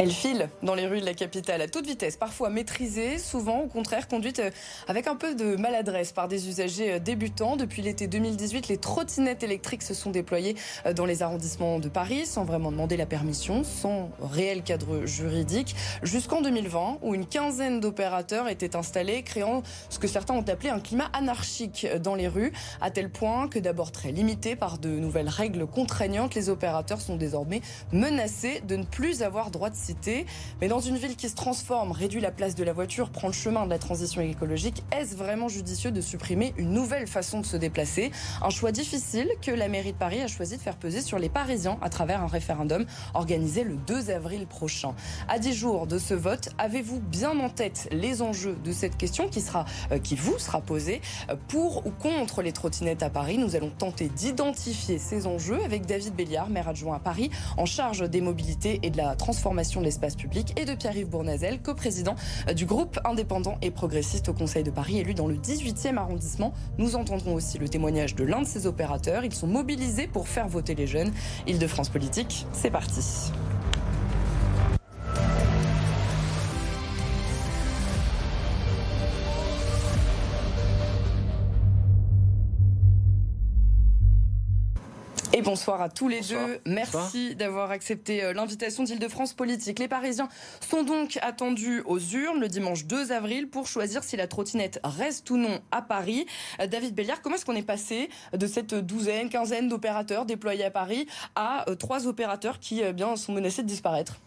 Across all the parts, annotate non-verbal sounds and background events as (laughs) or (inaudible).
Elle file dans les rues de la capitale à toute vitesse, parfois maîtrisée, souvent au contraire conduite euh, avec un peu de maladresse par des usagers euh, débutants. Depuis l'été 2018, les trottinettes électriques se sont déployées euh, dans les arrondissements de Paris sans vraiment demander la permission, sans réel cadre juridique, jusqu'en 2020 où une quinzaine d'opérateurs étaient installés, créant ce que certains ont appelé un climat anarchique dans les rues, à tel point que d'abord très limité par de nouvelles règles contraignantes, les opérateurs sont désormais menacés de ne plus avoir droit de mais dans une ville qui se transforme, réduit la place de la voiture, prend le chemin de la transition écologique, est-ce vraiment judicieux de supprimer une nouvelle façon de se déplacer? Un choix difficile que la mairie de Paris a choisi de faire peser sur les Parisiens à travers un référendum organisé le 2 avril prochain. À 10 jours de ce vote, avez-vous bien en tête les enjeux de cette question qui, euh, qui vous sera posée? Pour ou contre les trottinettes à Paris Nous allons tenter d'identifier ces enjeux avec David Béliard, maire adjoint à Paris, en charge des mobilités et de la transformation de l'espace public, et de Pierre-Yves Bournazel, coprésident du groupe indépendant et progressiste au Conseil de Paris, élu dans le 18e arrondissement. Nous entendrons aussi le témoignage de l'un de ses opérateurs. Ils sont mobilisés pour faire voter les jeunes. Île-de-France Politique, c'est parti. Et bonsoir à tous les deux. Merci d'avoir accepté euh, l'invitation d'Île-de-France Politique. Les Parisiens sont donc attendus aux urnes le dimanche 2 avril pour choisir si la trottinette reste ou non à Paris. Euh, David Béliard, comment est-ce qu'on est passé de cette douzaine, quinzaine d'opérateurs déployés à Paris à euh, trois opérateurs qui bien, sont menacés de disparaître?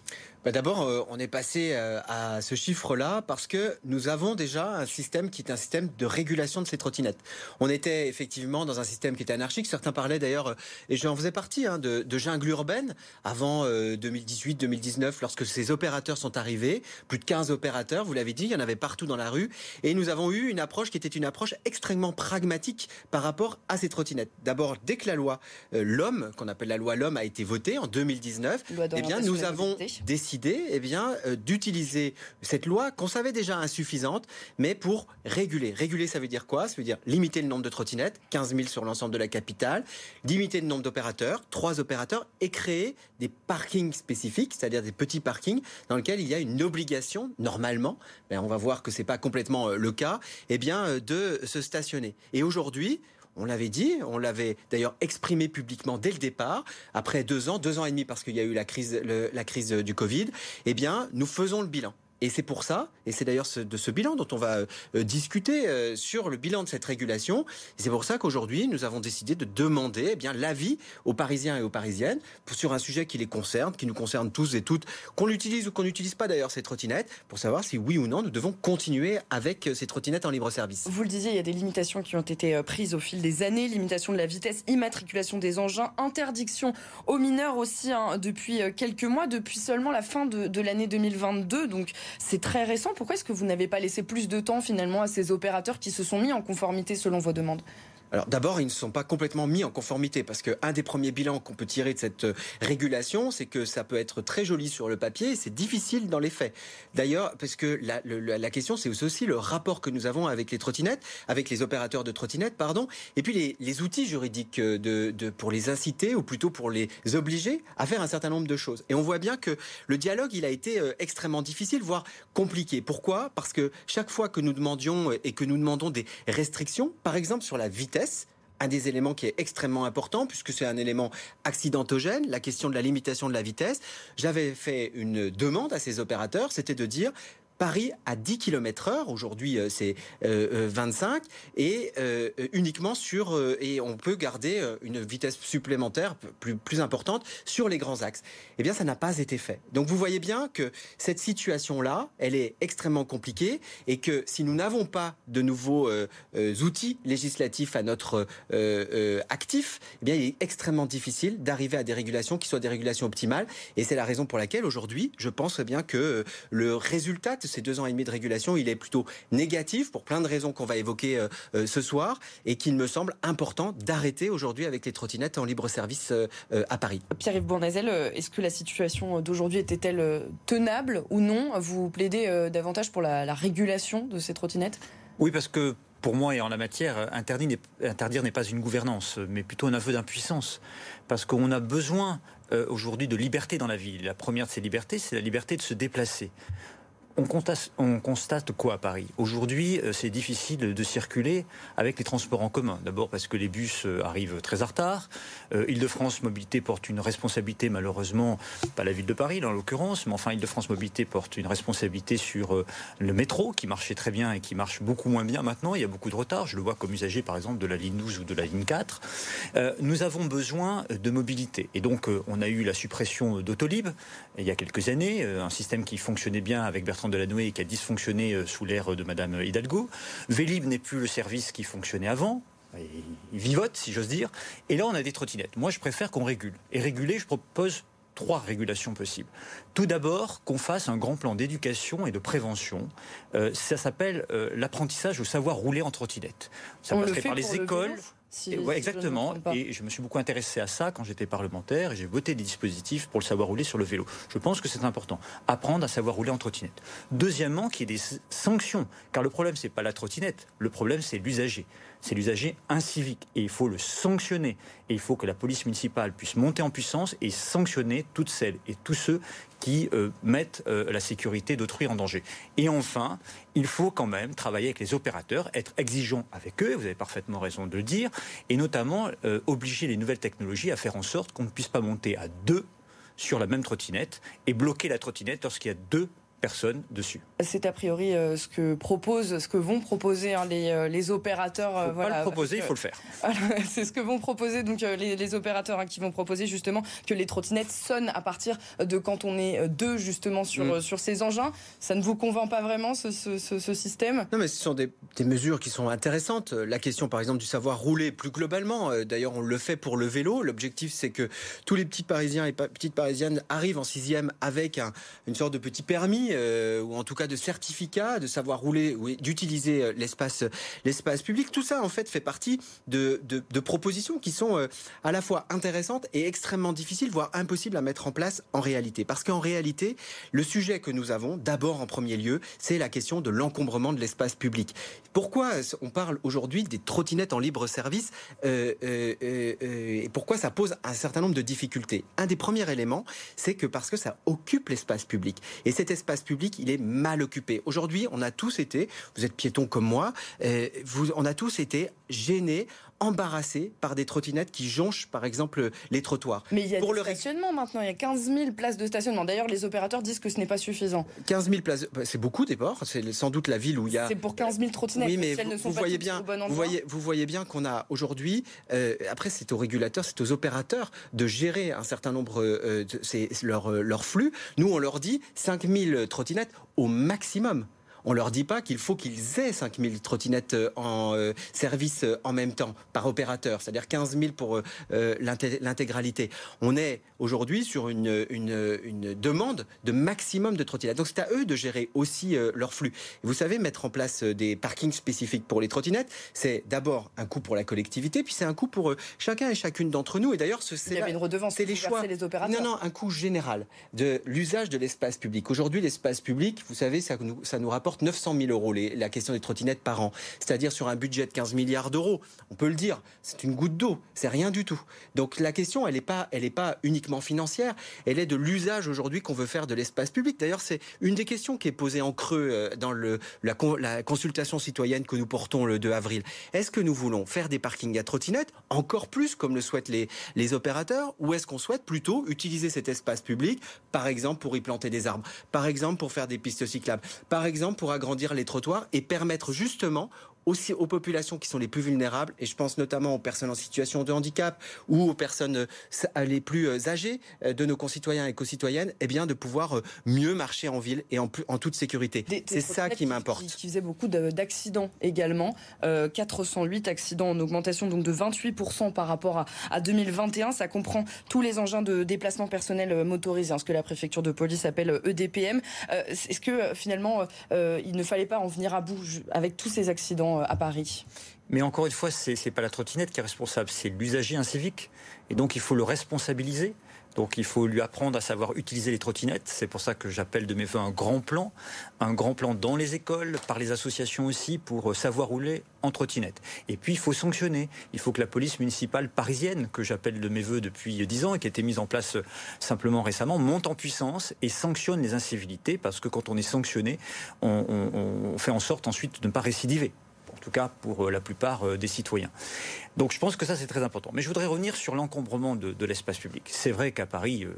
Bah, d'abord, euh, on est passé euh, à ce chiffre-là parce que nous avons déjà un système qui est un système de régulation de ces trottinettes. On était effectivement dans un système qui était anarchique. Certains parlaient d'ailleurs, euh, et j'en faisais partie, hein, de, de, jungle urbaine avant 2018-2019, lorsque ces opérateurs sont arrivés. Plus de 15 opérateurs, vous l'avez dit, il y en avait partout dans la rue. Et nous avons eu une approche qui était une approche extrêmement pragmatique par rapport à ces trottinettes. D'abord, dès que la loi L'Homme, qu'on appelle la loi L'Homme, a été votée en 2019, eh bien, nous avons décidé eh bien, euh, d'utiliser cette loi qu'on savait déjà insuffisante, mais pour réguler. Réguler, ça veut dire quoi? Ça veut dire limiter le nombre de trottinettes, 15 000 sur l'ensemble de la capitale, limiter le nombre d'opérateurs, trois opérateurs, et créer des parkings spécifiques, c'est-à-dire des petits parkings dans lesquels il y a une obligation, normalement, mais on va voir que c'est pas complètement euh, le cas, eh bien, euh, de se stationner. Et aujourd'hui, on l'avait dit, on l'avait d'ailleurs exprimé publiquement dès le départ, après deux ans, deux ans et demi parce qu'il y a eu la crise, la du Covid, eh bien, nous faisons le bilan. Et c'est pour ça, et c'est d'ailleurs de ce bilan dont on va euh, discuter euh, sur le bilan de cette régulation. C'est pour ça qu'aujourd'hui, nous avons décidé de demander eh l'avis aux Parisiens et aux Parisiennes sur un sujet qui les concerne, qui nous concerne tous et toutes, qu'on utilise ou qu'on n'utilise pas d'ailleurs ces trottinettes, pour savoir si oui ou non nous devons continuer avec euh, ces trottinettes en libre service. Vous le disiez, il y a des limitations qui ont été prises au fil des années, limitation de la vitesse, immatriculation des engins, interdiction aux mineurs aussi hein, depuis quelques mois, depuis seulement la fin de, de l'année 2022. Donc c'est très récent. Pourquoi est-ce que vous n'avez pas laissé plus de temps finalement à ces opérateurs qui se sont mis en conformité selon vos demandes? Alors d'abord, ils ne sont pas complètement mis en conformité parce qu'un des premiers bilans qu'on peut tirer de cette euh, régulation, c'est que ça peut être très joli sur le papier c'est difficile dans les faits. D'ailleurs, parce que la, question, c'est aussi le rapport que nous avons avec les trottinettes, avec les opérateurs de trottinettes, pardon, et puis les, outils juridiques euh, pour les inciter ou plutôt pour les obliger à faire un certain nombre de choses. Et on voit bien que le dialogue, il a été euh, extrêmement difficile, voire compliqué. Pourquoi? Parce que chaque fois que nous demandions et que nous demandons des restrictions, par exemple sur la vitesse, un des éléments qui est extrêmement important, puisque c'est un élément accidentogène, la question de la limitation de la vitesse. J'avais fait une demande à ces opérateurs, c'était de dire Paris à 10 km heure, aujourd'hui euh, c'est 25, euh, euh, et uniquement sur, et on peut garder une vitesse supplémentaire plus, plus importante sur les grands axes. Eh bien, ça n'a pas été fait. Donc vous voyez bien que cette situation-là, elle est extrêmement compliquée, et que si nous n'avons pas de nouveaux outils législatifs à notre actif, eh bien, il est extrêmement difficile d'arriver à des régulations qui soient des régulations optimales, et c'est la raison pour laquelle aujourd'hui, je pense bien que le résultat de ces deux ans et demi de régulation, il est plutôt négatif pour plein de raisons qu'on va évoquer euh, euh, ce soir et qu'il me semble important d'arrêter aujourd'hui avec les trottinettes en libre service euh, à Paris. Pierre-Yves Bournazel, est-ce que la situation d'aujourd'hui était-elle tenable ou non? Vous plaidez davantage pour la, régulation de ces trottinettes? Oui, parce que pour moi et en la matière, interdire n'est pas une gouvernance, mais plutôt un aveu d'impuissance. Parce qu'on a besoin aujourd'hui de liberté dans la ville. La première de ces libertés, c'est la liberté de se déplacer on constate, on constate, quoi à Paris? Aujourd'hui, euh, c'est difficile de circuler avec les transports en commun. D'abord parce que les bus euh, arrivent très en retard. Euh, Île-de-France Mobilité porte une responsabilité, malheureusement, pas la ville de Paris en l'occurrence, mais enfin Île-de-France Mobilité porte une responsabilité sur le métro qui marchait très bien et qui marche beaucoup moins bien maintenant. Il y a beaucoup de retard. Je le vois comme usager, par exemple, de la ligne 12 ou de la ligne 4. nous avons besoin de mobilité. Et donc, on a eu la suppression d'Autolib il y a quelques années, un système qui fonctionnait bien avec Bertrand de la Noé et qui a dysfonctionné euh, sous l'ère de Madame Hidalgo. Vélib n'est plus le service qui fonctionnait avant. Il vivote, si j'ose dire. Et là, on a des trottinettes. Moi, je préfère qu'on régule. Et réguler, je propose trois régulations possibles. Tout d'abord, qu'on fasse un grand plan d'éducation et de prévention. Euh, ça s'appelle euh, l'apprentissage au savoir rouler en trottinette. Ça passerait par les écoles exactement. et je me suis beaucoup intéressé à ça quand j'étais parlementaire et j'ai voté des dispositifs pour le savoir rouler sur le vélo. Je pense que c'est important. Apprendre à savoir rouler en trottinette. Deuxièmement, qu'il y ait des sanctions. Car le problème, c'est pas la trottinette. Le problème, c'est l'usager. C'est l'usager incivique. Et il faut le sanctionner. Et il faut que la police municipale puisse monter en puissance et sanctionner toutes celles et tous ceux qui euh, mettent euh, la sécurité d'autrui en danger. Et enfin, il faut quand même travailler avec les opérateurs, être exigeant avec eux, vous avez parfaitement raison de le dire, et notamment euh, obliger les nouvelles technologies à faire en sorte qu'on ne puisse pas monter à deux sur la même trottinette et bloquer la trottinette lorsqu'il y a deux personne dessus. C'est a priori euh, ce que propose, ce que vont proposer hein, les, euh, les, opérateurs. Il faut voilà, pas le proposer, il faut le faire. (laughs) c'est ce que vont proposer donc euh, les, opérateurs hein, qui vont proposer justement que les trottinettes sonnent à partir de quand on est deux justement sur, mm. sur ces engins. Ça ne vous convainc pas vraiment ce, ce, système? Non, mais ce sont des, des, mesures qui sont intéressantes. La question par exemple du savoir rouler plus globalement. D'ailleurs, on le fait pour le vélo. L'objectif, c'est que tous les petits Parisiens et petites Parisiennes arrivent en sixième avec un, une sorte de petit permis euh, ou en tout cas de certificat, de savoir rouler, ou d'utiliser euh, l'espace, l'espace public. Tout ça, en fait, fait partie de, de, propositions qui sont euh, à la fois intéressantes et extrêmement difficiles, voire impossibles à mettre en place en réalité. Parce qu'en réalité, le sujet que nous avons, d'abord en premier lieu, c'est la question de l'encombrement de l'espace public. Pourquoi on parle aujourd'hui des trottinettes en libre service et pourquoi ça pose un certain nombre de difficultés? Un des premiers éléments, c'est que parce que ça occupe l'espace public. Et cet espace public, il est mal occupé. Aujourd'hui, on a tous été, vous êtes piétons comme moi, euh, vous, on a tous été gênés, embarrassés par des trottinettes qui jonchent, par exemple, les trottoirs. Mais il y a Pour le stationnement maintenant, il y a 15 000 places de stationnement. D'ailleurs, les opérateurs disent que ce n'est pas suffisant. 15 000 places, bah, c'est beaucoup des ports. C'est sans doute la ville où il y a. C'est pour 15 000 trottinettes. Oui, mais vous, voyez bien, vous voyez, vous voyez bien qu'on a aujourd'hui. Euh, après, c'est aux régulateurs, c'est aux opérateurs de gérer un certain nombre, euh, c'est leur, leur flux. Nous, on leur dit 5 000 trottinettes au maximum. On leur dit pas qu'il faut qu'ils aient 5000 trottinettes euh, en euh, service euh, en même temps par opérateur, c'est-à-dire 15 000 pour l'intégralité. On est aujourd'hui sur une, une, demande de maximum de trottinettes. Donc c'est à eux de gérer aussi leur flux. vous savez, mettre en place des parkings spécifiques pour les trottinettes, c'est d'abord un coût pour la collectivité, puis c'est un coût pour chacun et chacune d'entre nous. Et d'ailleurs, c'est Il y avait une redevance, c'est les choix. Les opérateurs. Non, non, un coût général de l'usage de l'espace public. Aujourd'hui, l'espace public, vous savez, ça nous, ça nous rapporte 900 000 euros la question des trottinettes par an, c'est-à-dire sur un budget de 15 milliards d'euros. On peut le dire, c'est une goutte d'eau, c'est rien du tout. Donc la question, elle n'est pas, pas uniquement financière, elle est de l'usage aujourd'hui qu'on veut faire de l'espace public. D'ailleurs, c'est une des questions qui est posée en creux euh, dans le, la, la consultation citoyenne que nous portons le 2 avril. Est-ce que nous voulons faire des parkings à trottinettes encore plus comme le souhaitent les, les opérateurs, ou est-ce qu'on souhaite plutôt utiliser cet espace public, par exemple pour y planter des arbres, par exemple pour faire des pistes cyclables, par exemple pour agrandir les trottoirs et permettre justement aussi aux populations qui sont les plus vulnérables, et je pense notamment aux personnes en situation de handicap ou aux personnes euh, les plus euh, âgées euh, de nos concitoyens et concitoyennes, eh bien de pouvoir mieux marcher en ville et en, en toute sécurité. C'est ça qui m'importe. Qui, faisait beaucoup d'accidents également, 408 accidents en augmentation donc de 28% par rapport à, 2021. Ça comprend tous les engins de déplacement personnel motorisés, hein, ce que la préfecture de police appelle EDPM. Est-ce que finalement il ne fallait pas en venir à bout avec tous ces accidents? Euh, à Paris. Mais encore une fois, c'est n'est pas la trottinette qui est responsable, c'est l'usager incivique. Et donc il faut le responsabiliser. Donc il faut lui apprendre à savoir utiliser les trottinettes. C'est pour ça que j'appelle de mes voeux un grand plan, un grand plan dans les écoles, par les associations aussi, pour savoir rouler en trottinette. Et puis il faut sanctionner. Il faut que la police municipale parisienne, que j'appelle de mes voeux depuis dix ans et qui a été mise en place simplement récemment, monte en puissance et sanctionne les incivilités, parce que quand on est sanctionné, on, on fait en sorte ensuite de ne pas récidiver en tout cas pour euh, la plupart euh, des citoyens. Donc je pense que ça c'est très important. Mais je voudrais revenir sur l'encombrement de, l'espace public. C'est vrai qu'à Paris, euh,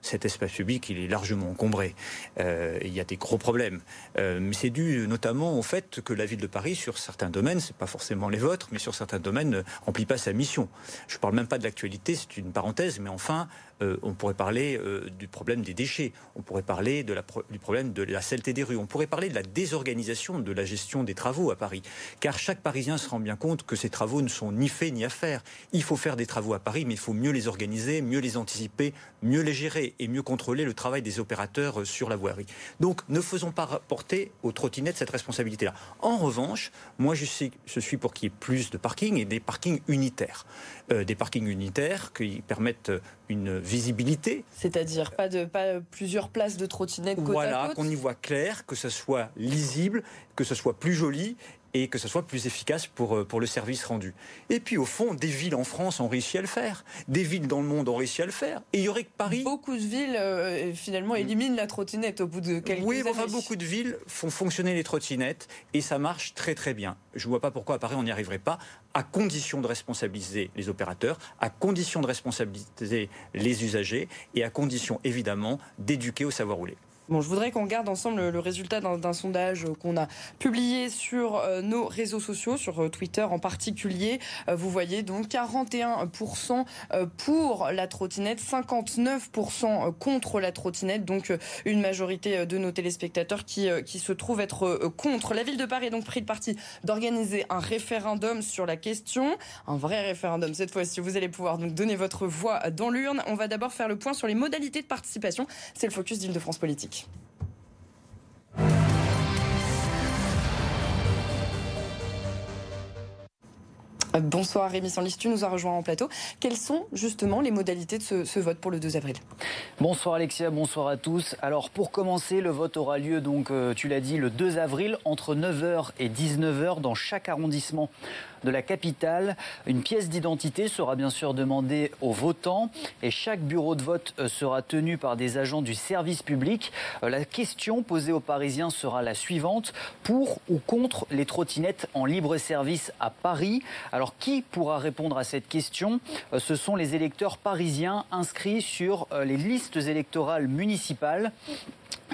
cet espace public, il est largement encombré. il y a des gros problèmes. mais c'est dû notamment au fait que la ville de Paris, sur certains domaines, c'est pas forcément les vôtres, mais sur certains domaines, ne remplit pas sa mission. Je parle même pas de l'actualité, c'est une parenthèse, mais enfin, euh, on pourrait parler euh, du problème des déchets, on pourrait parler du problème de la saleté des rues, on pourrait parler de la désorganisation de la gestion des travaux à Paris. Car chaque Parisien se rend bien compte que ces travaux ne sont ni faits ni à faire. Il faut faire des travaux à Paris, mais il faut mieux les organiser, mieux les anticiper, mieux les gérer et mieux contrôler le travail des opérateurs euh, sur la voirie. Donc ne faisons pas porter aux trottinettes cette responsabilité-là. En revanche, moi je, je suis pour qu'il y ait plus de parkings et des parkings unitaires. des parkings unitaires qui permettent une visibilité. C'est-à-dire pas de pas plusieurs places de trottinettes côte voilà, qu'on y voit clair, que ce soit lisible, que ce soit plus joli et que ce soit plus efficace pour, euh, pour le service rendu. Et puis au fond, des villes en France ont réussi à le faire, des villes dans le monde ont réussi à le faire, et il y aurait que Paris. Beaucoup de villes euh, finalement éliminent la trottinette au bout de quelques oui, années. Oui, beaucoup de villes font fonctionner les trottinettes et ça marche très très bien. Je ne vois pas pourquoi à Paris on n'y arriverait pas, à condition de responsabiliser les opérateurs, à condition de responsabiliser les usagers et à condition évidemment d'éduquer au savoir rouler. Bon, je voudrais qu'on regarde ensemble le, résultat d'un sondage qu'on a publié sur euh, nos réseaux sociaux, sur euh, Twitter en particulier. Euh, vous voyez donc 41% pour la trottinette, 59% contre la trottinette, donc une majorité de nos téléspectateurs qui, qui se trouvent être contre. La ville de Paris a donc pris le parti d'organiser un référendum sur la question, un vrai référendum cette fois-ci. Vous allez pouvoir donc donner votre voix dans l'urne. On va d'abord faire le point sur les modalités de participation. C'est le focus d'Île-de-France Politique. much. Bonsoir Rémi Sanlis, tu nous as rejoint en plateau. Quelles sont justement les modalités de ce, vote pour le 2 avril? Bonsoir Alexia, bonsoir à tous. Alors pour commencer, le vote aura lieu donc, euh, tu l'as dit, le 2 avril entre 9h et 19h dans chaque arrondissement de la capitale. Une pièce d'identité sera bien sûr demandée aux votants et chaque bureau de vote euh, sera tenu par des agents du service public. Euh, la question posée aux Parisiens sera la suivante. Pour ou contre les trottinettes en libre service à Paris? Qui pourra répondre à cette question? Euh, Ce sont les électeurs parisiens inscrits sur les listes électorales municipales.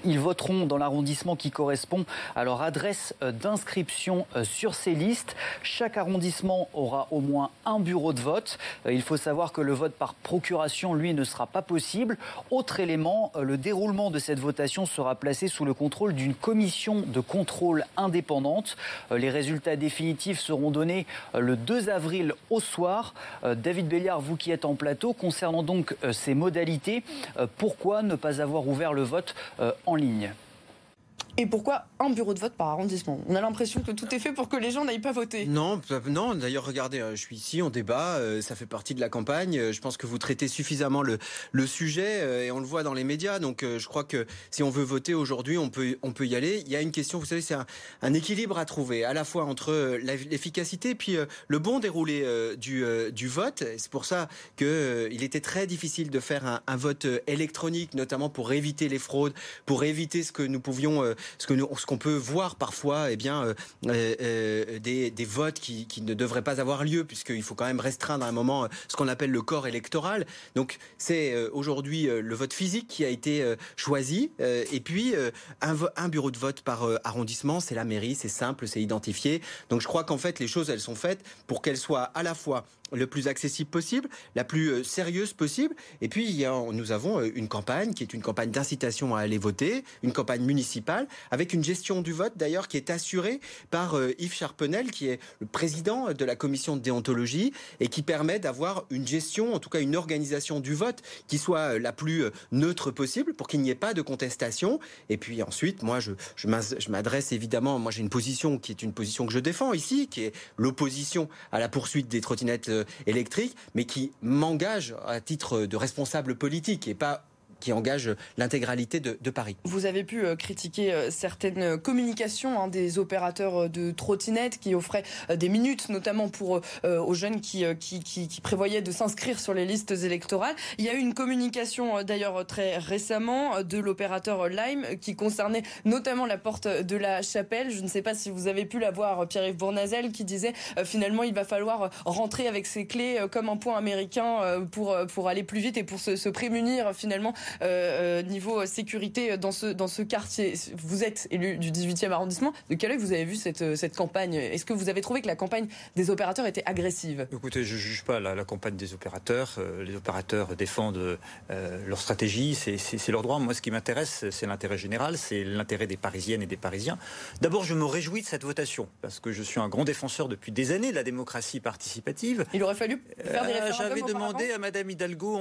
Ils voteront dans l'arrondissement qui correspond à leur adresse euh, d'inscription euh, sur ces listes. Chaque arrondissement aura au moins un bureau de vote. Euh, il faut savoir que le vote par procuration, lui, ne sera pas possible. Autre élément, le déroulement de cette votation sera placé sous le contrôle d'une commission de contrôle indépendante. Les résultats définitifs seront donnés le 2 avril au soir. David Béliard, vous qui êtes en plateau, concernant donc ces modalités, pourquoi ne pas avoir ouvert le vote en ligne? Et pourquoi un bureau de vote par arrondissement? On a l'impression que tout est fait pour que les gens n'aillent pas voter. Non, non. D'ailleurs, regardez, euh, je suis ici, on débat, euh, ça fait partie de la campagne. Euh, je pense que vous traitez suffisamment le, sujet et on le voit dans les médias. Donc, je crois que si on veut voter aujourd'hui, on peut, on peut y aller. Il y a une question, vous savez, c'est un, équilibre à trouver, à la fois entre l'efficacité et puis le bon déroulé du, du vote. C'est pour ça que il était très difficile de faire un, vote électronique, notamment pour éviter les fraudes, pour éviter ce que nous pouvions ce que ce qu'on peut voir parfois, eh bien, euh, euh, euh, des, des, votes qui, qui, ne devraient pas avoir lieu, puisqu'il faut quand même restreindre à un moment ce qu'on appelle le corps électoral. Donc, c'est aujourd'hui le vote physique qui a été choisi, et puis un, bureau de vote par arrondissement, c'est la mairie, c'est simple, c'est identifié. Donc, je crois qu'en fait, les choses, elles sont faites pour qu'elles soient à la fois le plus accessible possible, la plus sérieuse possible. Et puis, nous avons une campagne qui est une campagne d'incitation à aller voter, une campagne municipale. Avec une gestion du vote d'ailleurs qui est assurée par Yves Charpenel, qui est le président de la commission de déontologie et qui permet d'avoir une gestion, en tout cas une organisation du vote qui soit la plus neutre possible pour qu'il n'y ait pas de contestation. Et puis ensuite, moi, je, je m'adresse évidemment, moi j'ai une position qui est une position que je défends ici, qui est l'opposition à la poursuite des trottinettes électriques, mais qui m'engage à titre de responsable politique et pas qui engage l'intégralité de, Paris. Vous avez pu euh, critiquer euh, certaines communications hein, des opérateurs euh, de trottinettes qui offraient des minutes, notamment pour aux jeunes qui, prévoyaient de s'inscrire sur les listes électorales. Il y a eu une communication d'ailleurs très récemment de l'opérateur Lime qui concernait notamment la porte de la chapelle. Je ne sais pas si vous avez pu la voir, Pierre-Yves Bournazel, qui disait finalement il va falloir rentrer avec ses clés comme un point américain pour, aller plus vite et pour se prémunir finalement euh, euh, niveau sécurité dans ce, dans ce quartier. Vous êtes élu du 18e arrondissement. De quel œil vous avez vu cette, euh, cette campagne? Est-ce que vous avez trouvé que la campagne des opérateurs était agressive? Écoutez, je ne juge pas la, campagne des opérateurs. les opérateurs défendent leur stratégie, c'est leur droit. Moi, ce qui m'intéresse, c'est l'intérêt général, c'est l'intérêt des Parisiennes et des Parisiens. D'abord, je me réjouis de cette votation, parce que je suis un grand défenseur depuis des années de la démocratie participative. Il aurait fallu faire des référendums J'avais demandé à Madame Hidalgo,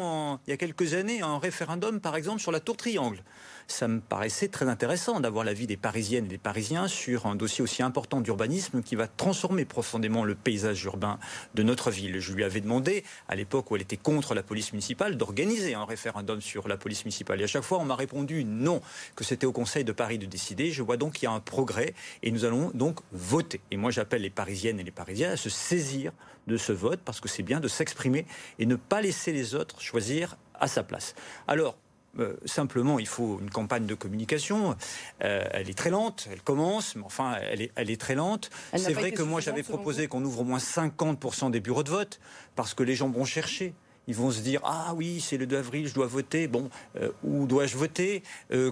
il y a quelques années, un référendum par exemple, sur la tour Triangle. Ça me paraissait très intéressant d'avoir l'avis des Parisiennes et des Parisiens sur un dossier aussi important d'urbanisme qui va transformer profondément le paysage urbain de notre ville. Je lui avais demandé, à l'époque où elle était contre la police municipale, d'organiser un référendum sur la police municipale. Et à chaque fois, on m'a répondu non, que c'était au Conseil de Paris de décider. Je vois donc qu'il y a un progrès et nous allons donc voter. Et moi, j'appelle les Parisiennes et les Parisiens à se saisir de ce vote parce que c'est bien de s'exprimer et ne pas laisser les autres choisir à sa place. Alors, euh, simplement, il faut une campagne de communication. Euh, elle est très lente, elle commence, mais enfin, elle est, elle est très lente. C'est vrai que moi, j'avais proposé qu'on ouvre au moins 50% des bureaux de vote, parce que les gens vont chercher. Ils vont se dire ah oui c'est le 2 avril je dois voter bon euh, où dois-je voter?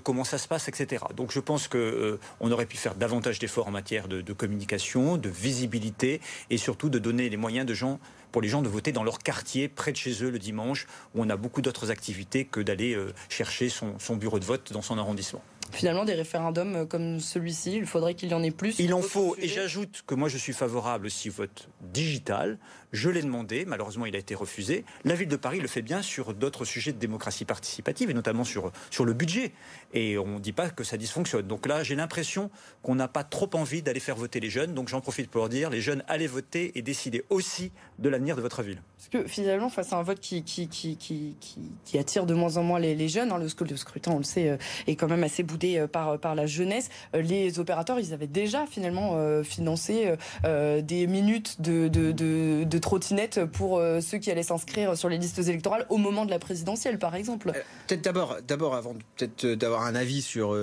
Comment ça se passe etc donc je pense que on aurait pu faire davantage d'efforts en matière de, de, communication de visibilité et surtout de donner les moyens de gens pour les gens de voter dans leur quartier, près de chez eux, le dimanche, où on a beaucoup d'autres activités que d'aller euh, chercher son, son bureau de vote dans son arrondissement. Finalement, des référendums euh, comme celui-ci, il faudrait qu'il y en ait plus. Il en faut, et j'ajoute que moi je suis favorable aussi au vote digital. Je l'ai demandé, malheureusement il a été refusé. La ville de Paris le fait bien sur d'autres sujets de démocratie participative, et notamment sur, sur le budget. Et on ne dit pas que ça dysfonctionne. Donc là, j'ai l'impression qu'on n'a pas trop envie d'aller faire voter les jeunes. Donc j'en profite pour leur dire, les jeunes, allez voter et décidez aussi de l'avenir de votre ville. Parce que finalement, face à un vote qui, qui, qui, qui, attire de moins en moins les, jeunes, hein, le, scrutin, on le sait, euh, est quand même assez boudé euh, par, par la jeunesse, euh, les opérateurs, ils avaient déjà finalement financé des minutes de, de, de, de trottinette pour ceux qui allaient s'inscrire sur les listes électorales au moment de la présidentielle, par exemple. peut-être d'abord, d'abord avant peut-être d'avoir un avis sur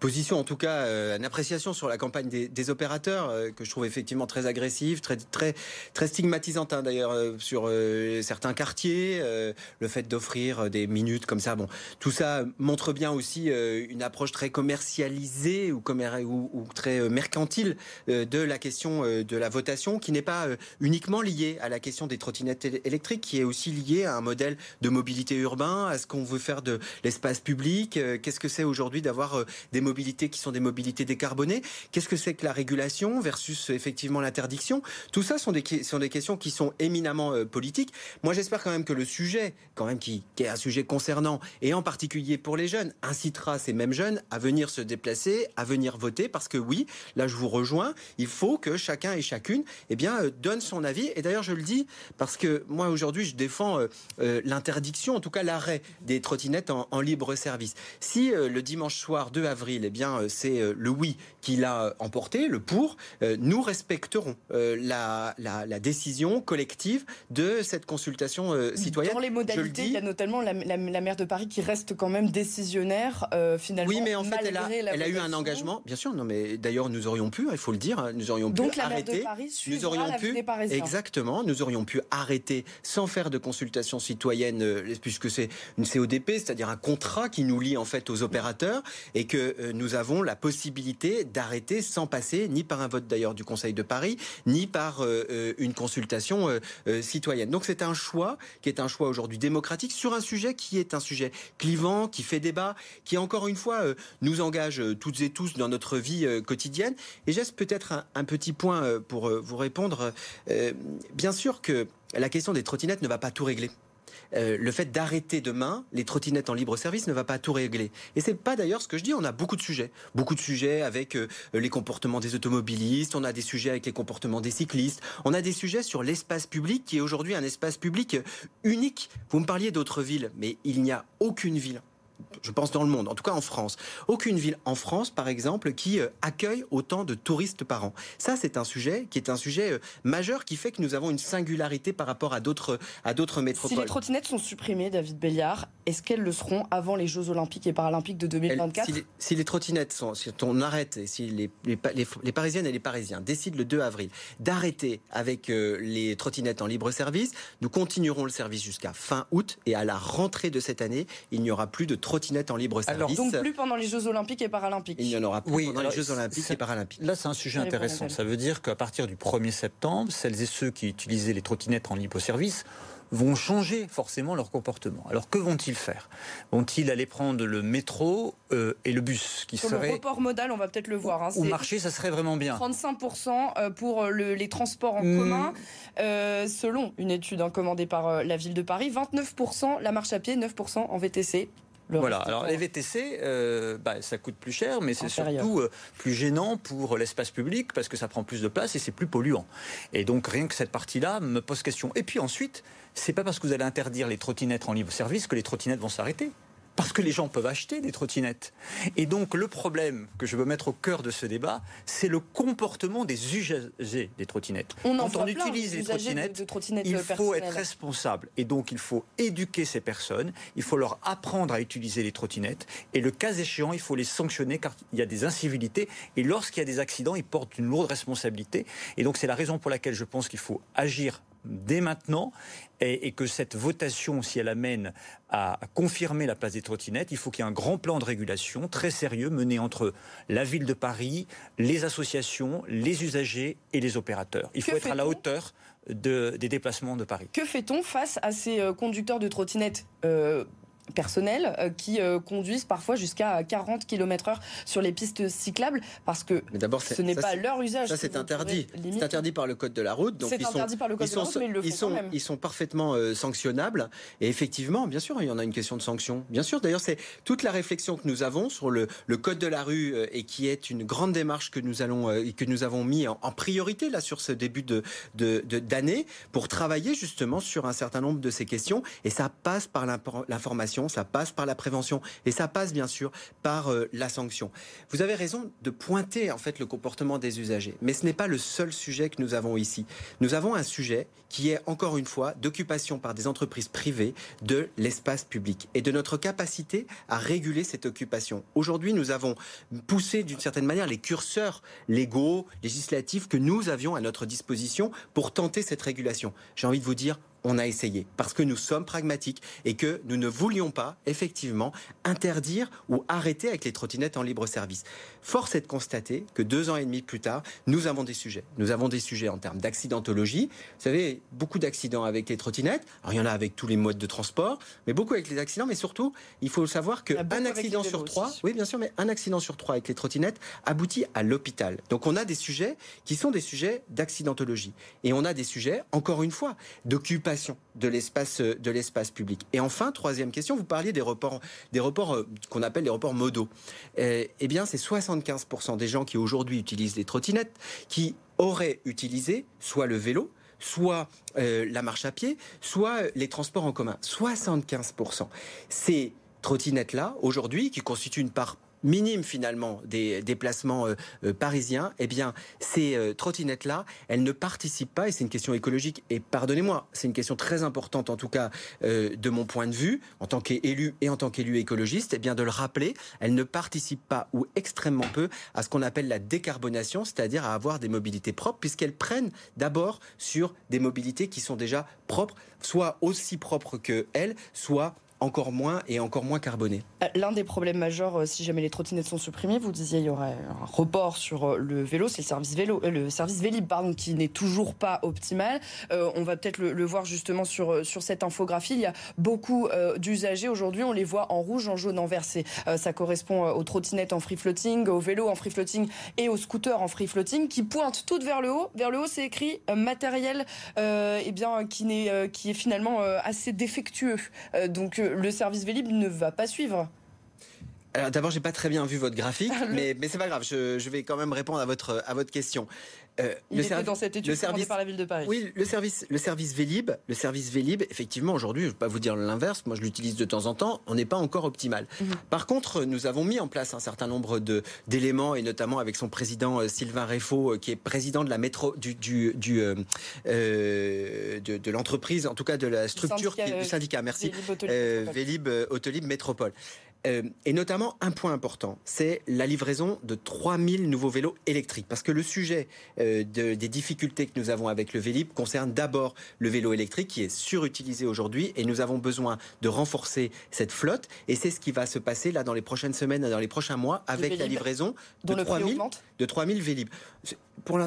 position, en tout cas, une appréciation sur la campagne des, opérateurs que je trouve effectivement très agressive, très très très stigmatisante hein, d'ailleurs sur euh, certains quartiers, euh, le fait d'offrir euh, des minutes comme ça. Bon, tout ça montre bien aussi une approche très commercialisée ou, ou, très mercantile de la question de la votation, qui n'est pas uniquement liée à la question des trottinettes électriques, qui est aussi liée à un modèle de mobilité urbain, à ce qu'on veut faire de l'espace public. Qu'est-ce que c'est aujourd'hui d'avoir des qui sont des mobilités décarbonées Qu'est-ce que c'est que la régulation versus effectivement l'interdiction? Tout ça sont des, sont des questions qui sont éminemment politique. Moi, j'espère quand même que le sujet, quand même qui, est un sujet concernant, et en particulier pour les jeunes, incitera ces mêmes jeunes à venir se déplacer, à venir voter, parce que oui, là, je vous rejoins, il faut que chacun et chacune, eh bien, euh, donne son avis. Et d'ailleurs, je le dis parce que moi, aujourd'hui, je défends euh, euh, l'interdiction, en tout cas l'arrêt des trottinettes en, libre service. Si le dimanche soir 2 avril, eh bien, c'est le oui qui l'a emporté, le pour, nous respecterons la, la, la décision collective de cette consultation euh, citoyenne. Dans les modalités, il y a notamment la, maire de Paris qui reste quand même décisionnaire euh, finalement. Oui, mais en fait, elle a, elle a eu un engagement. Bien sûr, non, mais d'ailleurs, nous aurions pu, il faut le dire, nous aurions pu Donc la maire de Paris nous aurions pu, Exactement. exactement, nous aurions pu arrêter sans faire de consultation citoyenne, euh, puisque c'est une CODP, c'est-à-dire un contrat qui nous lie en fait aux opérateurs, et que euh, nous avons la possibilité d'arrêter sans passer ni par un vote d'ailleurs du Conseil de Paris, ni par une consultation citoyenne. Donc c'est un choix qui est un choix aujourd'hui démocratique sur un sujet qui est un sujet clivant, qui fait débat, qui encore une fois nous engage toutes et tous dans notre vie quotidienne. Et j'ai peut-être un, petit point pour vous répondre. bien sûr que la question des trottinettes ne va pas tout régler. Euh, le fait d'arrêter demain les trottinettes en libre service ne va pas tout régler. Et c'est pas d'ailleurs ce que je dis. On a beaucoup de sujets, beaucoup de sujets avec euh, les comportements des automobilistes. On a des sujets avec les comportements des cyclistes. On a des sujets sur l'espace public qui est aujourd'hui un espace public unique. Vous me parliez d'autres villes, mais il n'y a aucune ville je pense dans le monde, en tout cas en France. Aucune ville en France, par exemple, qui euh, accueille autant de touristes par an. Ça, c'est un sujet qui est un sujet euh, majeur qui fait que nous avons une singularité par rapport à d'autres à d'autres métropoles. Si les trottinettes sont supprimées, David Béliard, est-ce qu'elles le seront avant les Jeux Olympiques et Paralympiques de 2024 si, les, trottinettes sont, si on arrête, et si les, les, Parisiennes et les Parisiens décident le 2 avril d'arrêter avec euh, les trottinettes en libre service, nous continuerons le service jusqu'à fin août et à la rentrée de cette année, il n'y aura plus de trottinettes en libre service. Alors, donc plus pendant les Jeux Olympiques et Paralympiques. Il n'y en aura plus pendant les Jeux Olympiques et Paralympiques. Là, c'est un sujet intéressant. Ça veut dire qu'à partir du 1er septembre, celles et ceux qui utilisaient les trottinettes en libre service vont changer forcément leur comportement. Alors que vont-ils faire? Vont-ils aller prendre le métro euh, et le bus qui serait... Le report modal, on va peut-être le voir. Hein, Au marché, ça serait vraiment bien. 35% euh, pour euh, les transports en hmm. commun, selon une étude hein, commandée par la ville de Paris. 29% la marche à pied, 9% en VTC voilà. Alors les VTC, euh, bah, ça coûte plus cher, mais c'est surtout euh, plus gênant pour l'espace public parce que ça prend plus de place et c'est plus polluant. Et donc rien que cette partie-là me pose question. Et puis ensuite, c'est pas parce que vous allez interdire les trottinettes en libre service que les trottinettes vont s'arrêter parce que les gens peuvent acheter des trottinettes. Et donc le problème que je veux mettre au cœur de ce débat, c'est le comportement des usagers des trottinettes. On Quand on utilise les trottinettes, il faut être responsable. Et donc il faut éduquer ces personnes, il faut leur apprendre à utiliser les trottinettes. Et le cas échéant, il faut les sanctionner car il y a des incivilités. Et lorsqu'il y a des accidents, ils portent une lourde responsabilité. Et donc c'est la raison pour laquelle je pense qu'il faut agir dès maintenant et, que cette votation, si elle amène à, confirmer la place des trottinettes, il faut qu'il y ait un grand plan de régulation très sérieux mené entre la ville de Paris, les associations, les usagers et les opérateurs. Il faut être à la hauteur des déplacements de Paris. Que fait-on face à ces euh, conducteurs de trottinettes euh, personnels euh, qui euh, conduisent parfois jusqu'à 40 km/h sur les pistes cyclables parce que ce n'est pas leur usage. Ça, c'est interdit. C'est interdit par le code de la route. Donc c'est interdit par le code de la route, mais ils le font sont, quand même. Ils sont parfaitement euh, sanctionnables. Et effectivement, bien sûr, il y en a une question de sanction. Bien sûr, d'ailleurs, c'est toute la réflexion que nous avons sur le, le code de la rue et qui est une grande démarche que nous allons que nous avons mis en, priorité là sur ce début de d'année pour travailler justement sur un certain nombre de ces questions. Et ça passe par l'information ça passe par la prévention et ça passe bien sûr par euh, la sanction. Vous avez raison de pointer en fait le comportement des usagers, mais ce n'est pas le seul sujet que nous avons ici. Nous avons un sujet qui est encore une fois d'occupation par des entreprises privées de l'espace public et de notre capacité à réguler cette occupation. Aujourd'hui, nous avons poussé d'une certaine manière les curseurs légaux, législatifs que nous avions à notre disposition pour tenter cette régulation. J'ai envie de vous dire, on a essayé parce que nous sommes pragmatiques et que nous ne voulions pas effectivement interdire ou arrêter avec les trottinettes en libre service. Force est de constater que deux ans et demi plus tard, nous avons des sujets. Nous avons des sujets en termes d'accidentologie. Vous savez, beaucoup d'accidents avec les trottinettes. Alors il y en a avec tous les modes de transport, mais beaucoup avec les accidents. Mais surtout, il faut savoir qu'un accident sur trois, oui bien sûr, mais un accident sur trois avec les trottinettes aboutit à l'hôpital. Donc on a des sujets qui sont des sujets d'accidentologie et on a des sujets, encore une fois, d'occupation de l'espace euh, de l'espace public. Et enfin, troisième question, vous parliez des reports, des reports euh, qu'on appelle les reports modaux. Eh, eh bien, c'est 75% des gens qui aujourd'hui utilisent les trottinettes qui auraient utilisé soit le vélo, soit euh, la marche à pied, soit les transports en commun. 75%. Ces trottinettes-là, aujourd'hui, qui constituent une part minime finalement des déplacements parisiens, eh bien ces trottinettes-là, elles ne participent pas, et c'est une question écologique, et pardonnez-moi, c'est une question très importante en tout cas de mon point de vue, en tant qu'élu et en tant qu'élu écologiste, eh bien de le rappeler, elles ne participent pas ou extrêmement peu à ce qu'on appelle la décarbonation, c'est-à-dire à avoir des mobilités propres, puisqu'elles prennent d'abord sur des mobilités qui sont déjà propres, soit aussi propres que elles, soit encore moins et encore moins carboné. Euh, l'un des problèmes majeurs, euh, si jamais les trottinettes sont supprimées, vous disiez il y aurait un report sur euh, le vélo, c'est le service vélo, le service Vélib, pardon, qui n'est toujours pas optimal. on va peut-être le, voir justement sur sur cette infographie. Il y a beaucoup d'usagers aujourd'hui, on les voit en rouge, en jaune, en vert. ça correspond aux trottinettes en free floating, aux vélos en free floating et aux scooters en free floating qui pointent toutes vers le haut. Vers le haut, c'est écrit matériel, eh bien, qui n'est qui est finalement assez défectueux. donc le service Vélib ne va pas suivre. Alors d'abord, j'ai pas très bien vu votre graphique, (laughs) mais, mais c'est pas grave. Je, je, vais quand même répondre à votre à votre question. Euh, le était dans cette étude service, par la ville de Paris. Oui, le service, le service Vélib, le service Vélib, effectivement, aujourd'hui, je ne vais pas vous dire l'inverse, moi je l'utilise de temps en temps, on n'est pas encore optimal. Mhm. Par contre, nous avons mis en place un certain nombre de d'éléments, et notamment avec son président euh, Sylvain Réfaux, euh, qui est président de la métro, du, du, du euh, de, de l'entreprise, en tout cas de la structure du syndicat, qui, du syndicat merci, Vélib Autolib Métropole. Euh, et notamment un point important, c'est la livraison de 3000 nouveaux vélos électriques. Parce que le sujet euh, de, des difficultés que nous avons avec le Vélib concerne d'abord le vélo électrique qui est surutilisé aujourd'hui et nous avons besoin de renforcer cette flotte. Et c'est ce qui va se passer là dans les prochaines semaines, dans les prochains mois avec la livraison de 3000, de 3000 Vélib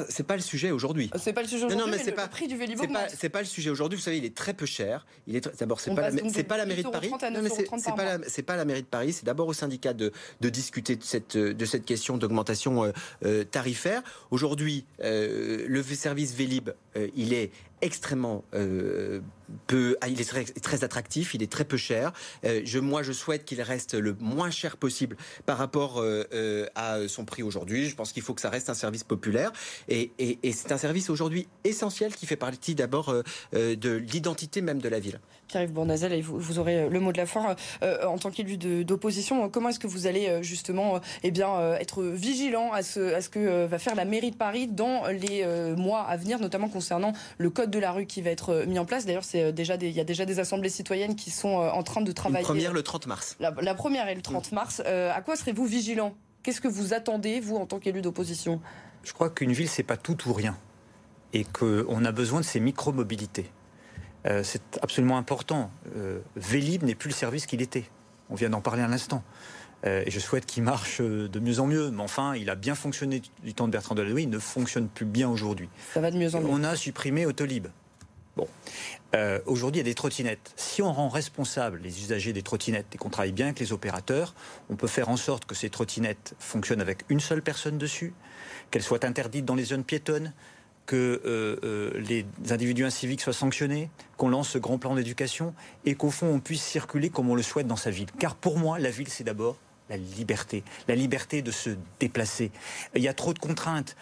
c'est pas le sujet aujourd'hui. C'est pas le sujet aujourd'hui. Non, mais, c'est pas le prix du Vélib C'est pas, le sujet aujourd'hui. Vous savez, il est très peu cher. Il est d'abord c'est pas, c'est pas la mairie de Paris. Non, mais c'est pas la, c'est pas la mairie de Paris. C'est d'abord au syndicat de, de discuter de cette de cette question d'augmentation euh, euh, tarifaire. Aujourd'hui, euh, le service Vélib, il est extrêmement ah, il est très, très, attractif, il est très peu cher. Euh, je, moi, je souhaite qu'il reste le moins cher possible par rapport euh, à son prix aujourd'hui. Je pense qu'il faut que ça reste un service populaire et, c'est un service aujourd'hui essentiel qui fait partie d'abord de l'identité même de la ville. Pierre-Yves Bournazel, vous, vous, aurez le mot de la fin en tant qu'élu d'opposition. Comment est-ce que vous allez justement eh bien, être vigilant à ce, à ce que va faire la mairie de Paris dans les mois à venir, notamment concernant le code de la rue qui va être euh, mis en place. D'ailleurs, c'est euh, déjà il y a déjà des assemblées citoyennes qui sont euh, en train de travailler. La première le 30 mars. La, première est le 30 mars. à quoi serez-vous vigilant Qu'est-ce que vous attendez, vous, en tant qu'élu d'opposition? Je crois qu'une ville, c'est pas tout ou rien. Et qu'on a besoin de ces micro-mobilités. c'est absolument important. Vélib n'est plus le service qu'il était. On vient d'en parler un instant. et je souhaite qu'il marche de mieux en mieux. Mais enfin, il a bien fonctionné du temps de Bertrand Delanoë, il ne fonctionne plus bien aujourd'hui. Ça va de mieux en mieux. On a supprimé Autolib. Bon. Euh, aujourd'hui, il y a des trottinettes. Si on rend responsable les usagers des trottinettes et qu'on travaille bien avec les opérateurs, on peut faire en sorte que ces trottinettes fonctionnent avec une seule personne dessus, qu'elles soient interdites dans les zones piétonnes, que euh, euh, les individus inciviques soient sanctionnés, qu'on lance ce grand plan d'éducation et qu'au fond, on puisse circuler comme on le souhaite dans sa ville. Car pour moi, la ville, c'est d'abord la liberté, la liberté de se déplacer. Il y a trop de contraintes,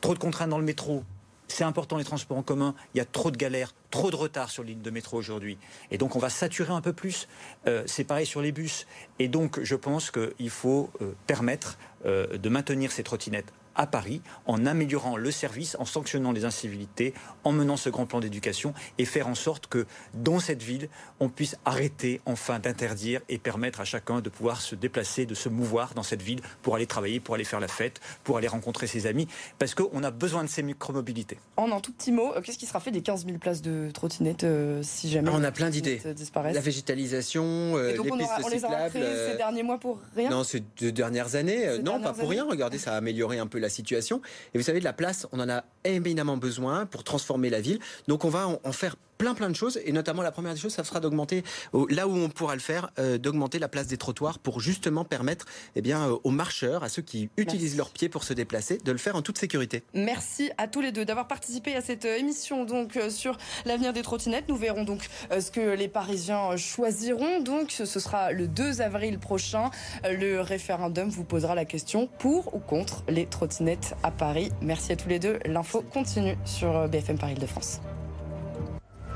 trop de contraintes dans le métro, c'est important les transports en commun. Il y a trop de galères, trop de retard sur les lignes de métro aujourd'hui. Et donc on va saturer un peu plus. Euh, c'est pareil sur les bus. Et donc je pense qu'il faut euh, permettre euh, de maintenir ces trottinettes à Paris en améliorant le service, en sanctionnant les incivilités, en menant ce grand plan d'éducation et faire en sorte que dans cette ville, on puisse arrêter enfin d'interdire et permettre à chacun de pouvoir se déplacer, de se mouvoir dans cette ville pour aller travailler, pour aller faire la fête, pour aller rencontrer ses amis, parce qu'on a besoin de ces micromobilités. En un tout petit mot, euh, qu'est-ce qui sera fait des 15 000 places de trottinettes euh, si jamais On a plein d'idées. La végétalisation, les pistes on les a ces derniers mois pour rien Non, ces deux dernières années, non, pas pour rien. Regardez, ça a amélioré un peu la situation. Et vous savez, de la place, on en a éminemment besoin pour transformer la ville. Donc on va en faire plein plein de choses et notamment la première des choses ça sera d'augmenter là où on pourra le faire euh, d'augmenter la place des trottoirs pour justement permettre eh bien euh, aux marcheurs à ceux qui utilisent leurs pieds pour se déplacer de le faire en toute sécurité. Merci à tous les deux d'avoir participé à cette euh, émission donc sur l'avenir des trottinettes. Nous verrons donc ce que les Parisiens choisiront donc ce sera le 2 avril prochain le référendum vous posera la question pour ou contre les trottinettes à Paris. Merci à tous les deux. L'info continue sur BFM Paris de France.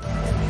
Thank you.